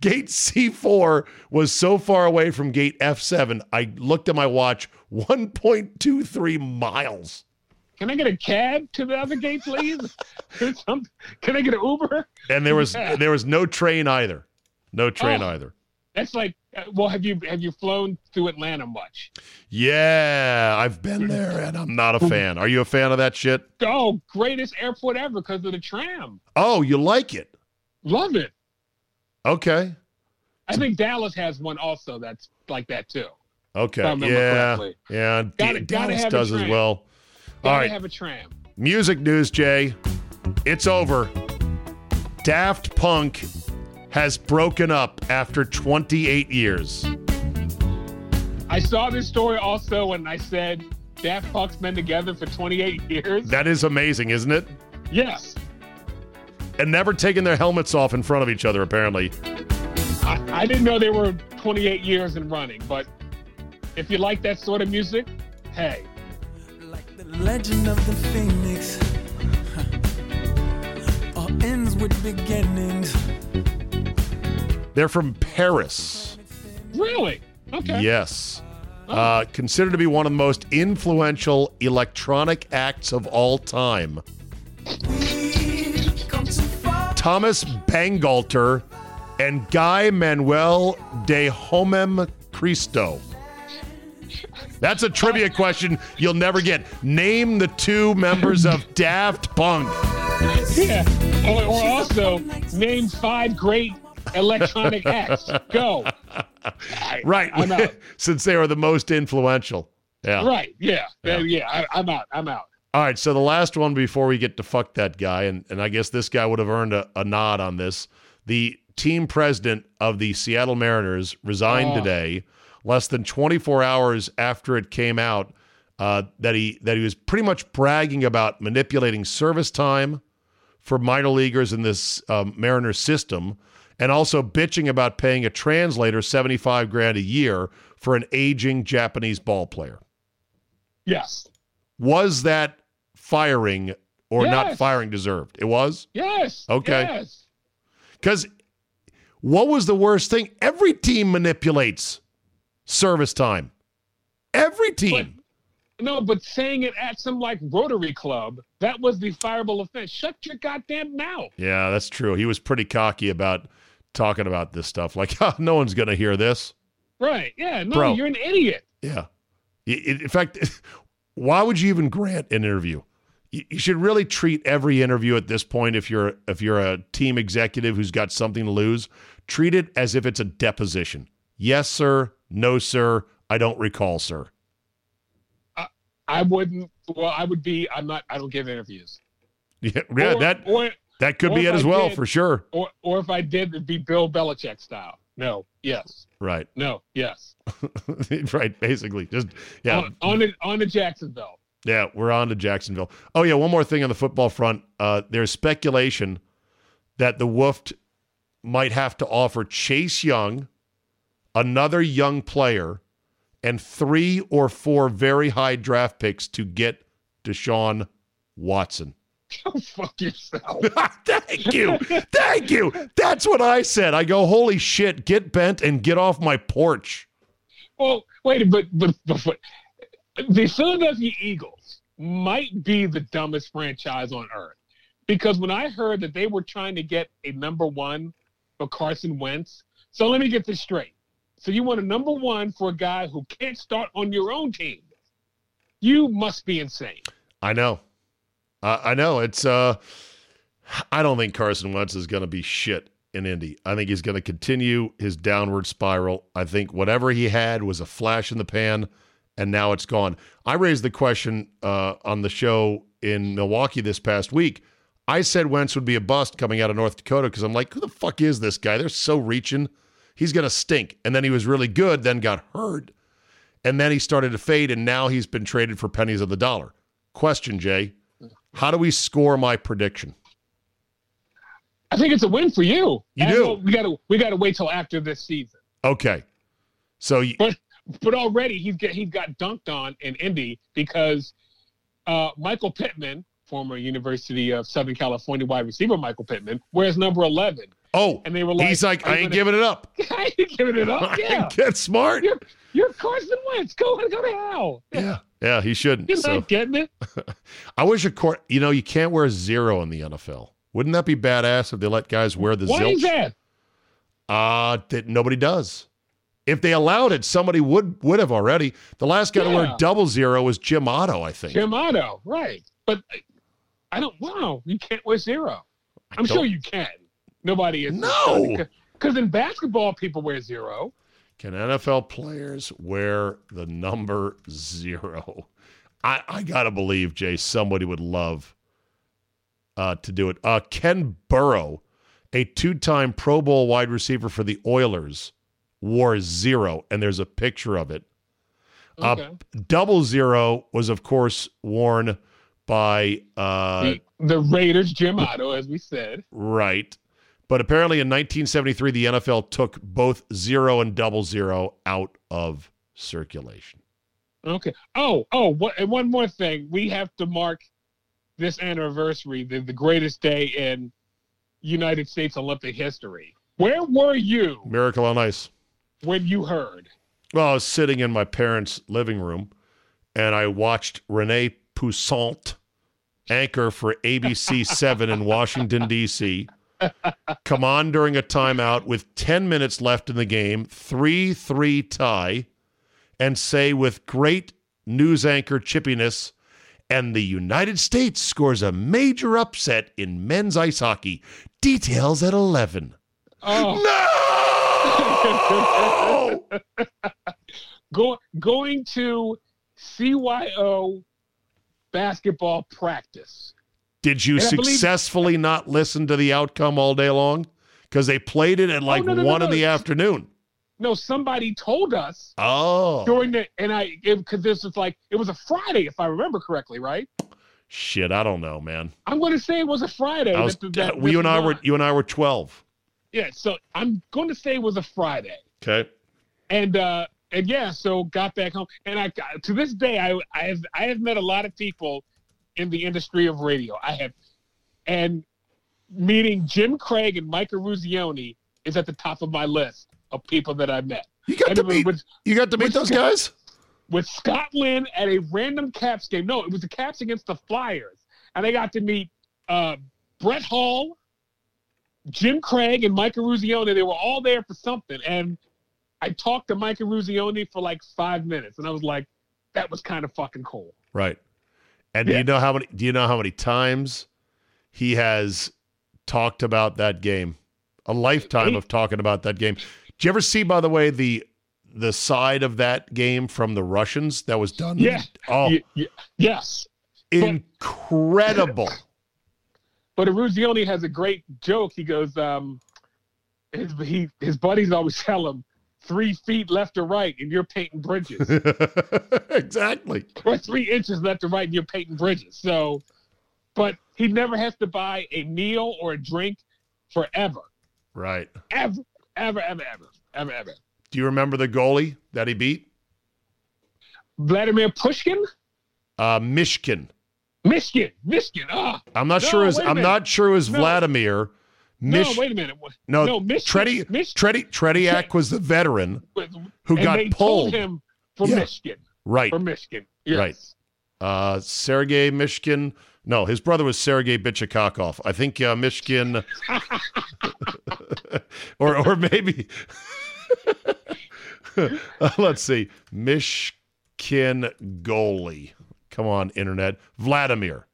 Gate C4 was so far away from gate F7. I looked at my watch, 1.23 miles. Can I get a cab to the other gate, please? Can I get an Uber? And there was Yeah. there was no train either. No train Oh. either. That's like, uh, well, have you have you flown through Atlanta much? Yeah, I've been there and I'm not a fan. Are you a fan of that shit? Oh, greatest airport ever because of the tram. Oh, you like it? Love it. Okay. I think Dallas has one also that's like that too. Okay. If I remember Yeah. correctly. Yeah. Gotta- gotta Dallas does as train. Gotta right. have a tram. Music news, Jay. It's over. Daft Punk has broken up after 28 years. I saw this story also, and I said Daft Punk's been together for 28 years. That is amazing, isn't it? yes, And never taking their helmets off in front of each other, apparently. I, I didn't know they were 28 years in running, but if you like that sort of music, hey, legend of the phoenix. All ends with beginnings. They're from Paris. really? Okay. Yes. Uh, considered to be one of the most influential electronic acts of all time. We've come too far. Thomas Bangalter and Guy Manuel de Homem Christo. That's a trivia oh. question you'll never get. Name the two members of Daft Punk. Yeah. Or, or also name five great electronic acts. Go. I- Right. I'm out. Since they are the most influential. Yeah. Right. Yeah. Yeah. Yeah. yeah I, I'm out. I'm out. All right, so the last one before we get to fuck that guy, and, and I guess this guy would have earned a, a nod on this. The team president of the Seattle Mariners resigned Oh. today, less than 24 hours after it came out uh, that he that he was pretty much bragging about manipulating service time for minor leaguers in this um, Mariners system, and also bitching about paying a translator 75 grand a year for an aging Japanese ball player. Yes. Was that firing or not firing deserved? It was? Yes. Okay. Yes. Because what was the worst thing? Every team manipulates service time. Every team. No, but saying it at some like Rotary Club, that was the fireable offense. Shut your goddamn mouth. yeah, that's true. He was pretty cocky about talking about this stuff. Like, no one's going to hear this. Right. Yeah. No, Bro. you're an idiot. Yeah. In fact, why would you even grant an interview? You should really treat every interview at this point if you're if you're a team executive who's got something to lose, treat it as if it's a deposition. Yes, sir. No, sir. I don't recall, sir. I wouldn't. Well, I would be. I'm not. I don't give interviews. Yeah, yeah or, that or that could be it as I well did- for sure. or or if I did, it'd be Bill Belichick style. No. Yes. Right. No. Yes. right. Basically, just yeah. On, on to on to Jacksonville. Yeah, we're on to Jacksonville. Oh yeah, one more thing on the football front. Uh, there's speculation that the Wolf might have to offer Chase Young, another young player, and three or four very high draft picks to get Deshaun Watson. Go fuck yourself. Thank you. Thank you. That's what I said. I go, holy shit, get bent and get off my porch. Well, wait, but, but but but the Philadelphia Eagles might be the dumbest franchise on earth because when I heard that they were trying to get a number one for Carson Wentz, so let me get this straight. So you want a number one for a guy who can't start on your own team? You must be insane. I know. I know. It's uh I don't think Carson Wentz is going to be shit in Indy. I think he's going to continue his downward spiral. I think whatever he had was a flash in the pan and now it's gone. I raised the question uh, on the show in Milwaukee this past week. I said Wentz would be a bust coming out of North Dakota because I'm like, who the fuck is this guy? They're so reaching. He's going to stink. And then he was really good, then got hurt. And then he started to fade, and now he's been traded for pennies of the dollar. Question, Jay. How do we score my prediction? I think it's a win for you. You And, do. well, we got to we got to wait till after this season. Okay. So you, But but already he's get he's got dunked on in Indy because uh, Michael Pittman, former University of Southern California wide receiver Michael Pittman, wears number eleven, oh, and they were like, he's like, I ain't gonna- giving it up. I ain't giving it up. Yeah, Get smart. you're you're Carson Wentz. Go go to hell. Yeah. Yeah, he shouldn't. You're So not getting it. I wish a court, you know, you can't wear zero in the NFL. Wouldn't that be badass if they let guys wear the Why zilch? is that? Uh, that nobody does. If they allowed it, somebody would would have already. The last guy to wear double zero was Jim Otto, I think. Jim Otto, right? But I- I don't. Wow, you can't wear zero. I'm sure you can. Nobody is. No. Because in basketball, people wear zero. Can NFL players wear the number zero? I, I gotta believe, Jay, somebody would love uh, to do it. Uh, Ken Burrow, a two-time Pro Bowl wide receiver for the Oilers, wore zero, and there's a picture of it. Uh, Okay. double zero was, of course, worn by uh, the, the Raiders, Jim Otto, as we said. Right. But apparently in 1973, the NFL took both zero and double zero out of circulation. Okay. Oh, oh, what, and one more thing. We have to mark this anniversary, the, the greatest day in United States Olympic history. Where were you Miracle on Ice. when you heard? Well, I was sitting in my parents' living room and I watched Renee Poussaint, anchor for ABC 7 in Washington, D.C., come on during a timeout with 10 minutes left in the game, 3 3 tie. and say with great news anchor chippiness, and the United States scores a major upset in men's ice hockey. Details at 11. Oh, No! go, going to CYO basketball practice. Did you I believe- successfully not listen to the outcome all day long? Because they played it at like Oh, no, no, no, one in the afternoon. No, somebody told us Oh. during the and I because this is like it was a Friday if I remember correctly, right? Shit, I don't know, man. I'm going to say it was a Friday. I was, that- that uh, you and I were on. you and I were 12. yeah. So I'm going to say it was a Friday, Okay. and uh and yeah, so got back home, and I to this day I I have I have met a lot of people in the industry of radio. I have, and meeting Jim Craig and Mike Eruzione is at the top of my list of people that I met. You got And to meet with, you got to meet those Scott- guys? with Scott Lynn at a random Caps game. No, it was the Caps against the Flyers, and I got to meet uh, Brett Hull, Jim Craig, and Mike Eruzione. They were all there for something, and I talked to Mike Eruzione for like five minutes, and I was like, "That was kind of fucking cool." Right. And do you know how many do you know how many times he has talked about that game? A lifetime of talking about that game. Did you ever see, by the way, the the side of that game from the Russians that was done? Yeah. Oh, Y- y- yes, incredible. but Eruzione has a great joke. He goes, um, his he his buddies always tell him. Three feet left or right, and you're painting bridges. exactly. or three inches left to right and you're painting bridges. So, but he never has to buy a meal or a drink forever. Right. Ever, ever, ever, ever, ever, ever. Do you remember the goalie that he beat? Vladimir Pushkin? Uh Myshkin. Michigan. Michigan. Ah. I'm not No, sure. Is wait a I'm minute. not sure. Is No. Vladimir? No, wait a minute. No, no Michigan. Tredi, Mich- Tredi, Tretiak was the veteran who and got they pulled. him from Yeah. Michigan. Right. From Michigan. Yes. Right. Uh, Sergei Myshkin. No, his brother was Sergei Bichakakov. I think uh, Myshkin, or or maybe. Uh, let's see, Myshkin goalie. Come on, internet. Vladimir.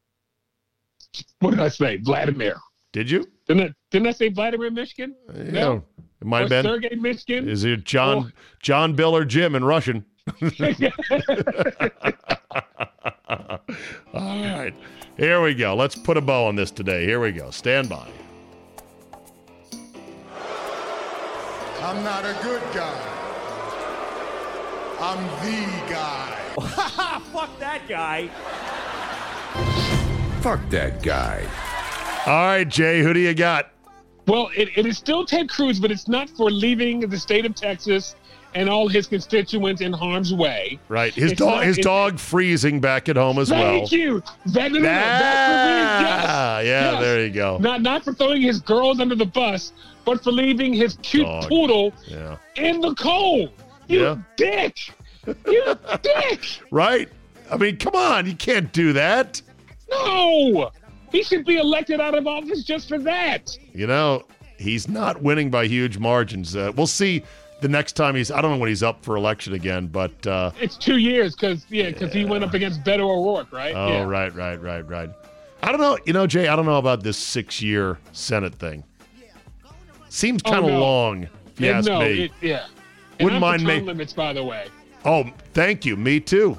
What did I say? Vladimir. Did you? Didn't I, didn't I say Vladimir Michigan? Yeah, it might Or have been. Sergey Michigan? Is it John Oh. John Bill or Jim in Russian? All right. Here we go. Let's put a bow on this today. Here we go. Stand by. I'm not a good guy. I'm the guy. Fuck that guy. Fuck that guy. All right, Jay, who do you got? Well, it, it is still Ted Cruz, but it's not for leaving the state of Texas and all his constituents in harm's way. Right. His It's dog not- his dog freezing back at home as well. Thank you. That, no, no, no, leaving- yes, Ah, yeah, yes. there you go. Not not for throwing his girls under the bus, but for leaving his cute Dog. poodle Yeah. in the cold. You Yeah. dick. You dick. Right? I mean, come on, you can't do that. No. He should be elected out of office just for that. You know, he's not winning by huge margins. Uh, we'll see the next time he's I don't know when he's up for election again, but uh It's two years because yeah, because he went up against Beto O'Rourke, right? Oh, yeah. right, right, right, right. I don't know. You know, Jay, I don't know about this six year Senate thing. Seems Oh, kind of no. long, if you And ask no, me. It, yeah. And Wouldn't mind me- term limits, by the way. oh, thank you. Me too.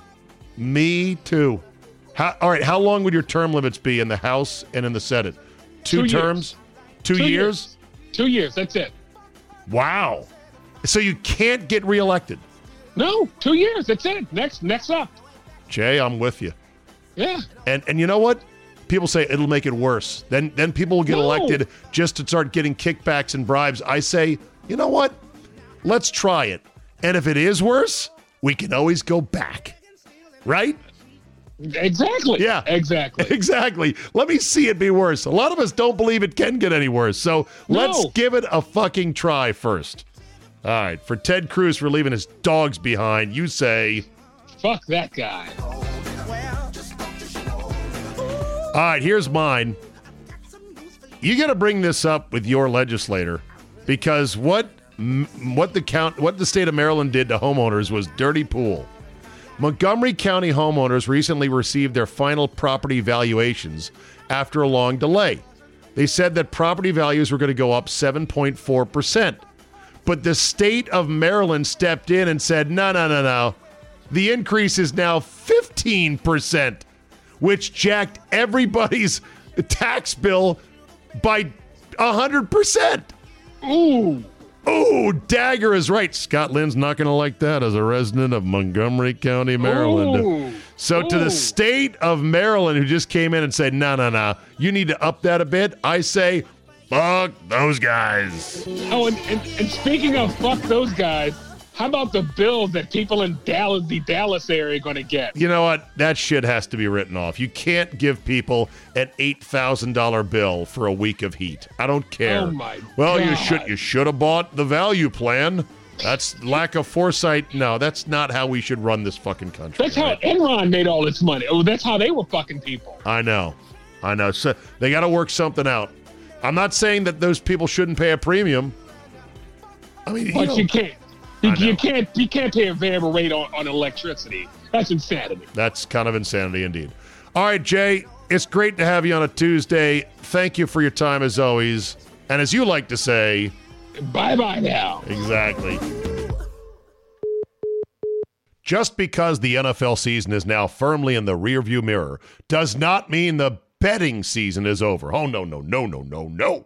Me too. How, all right, how long would your term limits be in the House and in the Senate? Two, Two years. terms? Two, Two years? Two years. That's it. Wow. So you can't get reelected. No, two years. That's it. Next, next up. Jay, I'm with you. Yeah. And and you know what? People say it'll make it worse. Then then people will get No. elected just to start getting kickbacks and bribes. I say, you know what? Let's try it. And if it is worse, we can always go back. Right? Exactly. Yeah. Exactly. Exactly. Let me see it be worse. A lot of us don't believe it can get any worse. So let's No. give it a fucking try first. All right. For Ted Cruz for leaving his dogs behind, you say, Fuck that guy. All right, here's mine. You got to bring this up with your legislator because what what the count, what the state of Maryland did to homeowners was dirty pool. Montgomery County homeowners recently received their final property valuations after a long delay. They said that property values were going to go up 7.4%. But the state of Maryland stepped in and said, no, no, no, no. The increase is now 15%, which jacked everybody's tax bill by 100%. Ooh. Ooh, Dagger is right. Scott Lynn's not going to like that as a resident of Montgomery County, Maryland. Ooh. So, to the state of Maryland, who just came in and said, no, no, no, you need to up that a bit, I say, fuck those guys. Oh, and, and, and speaking of fuck those guys, how about the bills that people in Dallas, the Dallas area, are going to get? You know what? That shit has to be written off. You can't give people an eight thousand dollar bill for a week of heat. I don't care. Oh, my well, you should you should have bought the value plan. That's lack of foresight. No, that's not how we should run this fucking country. That's how? Enron made all its money. Oh, that's how they were fucking people. I know. I know. So they got to work something out. I'm not saying that those people shouldn't pay a premium. I mean, you But know, you can't. You, can't. You can't pay a variable rate on, on electricity. That's insanity. that's kind of insanity indeed. All right, Jay, it's great to have you on a Tuesday. Thank you for your time as always. And as you like to say, Bye bye now. Exactly. Just because the NFL season is now firmly in the rearview mirror does not mean the betting season is over. Oh, no, no, no, no, no, no.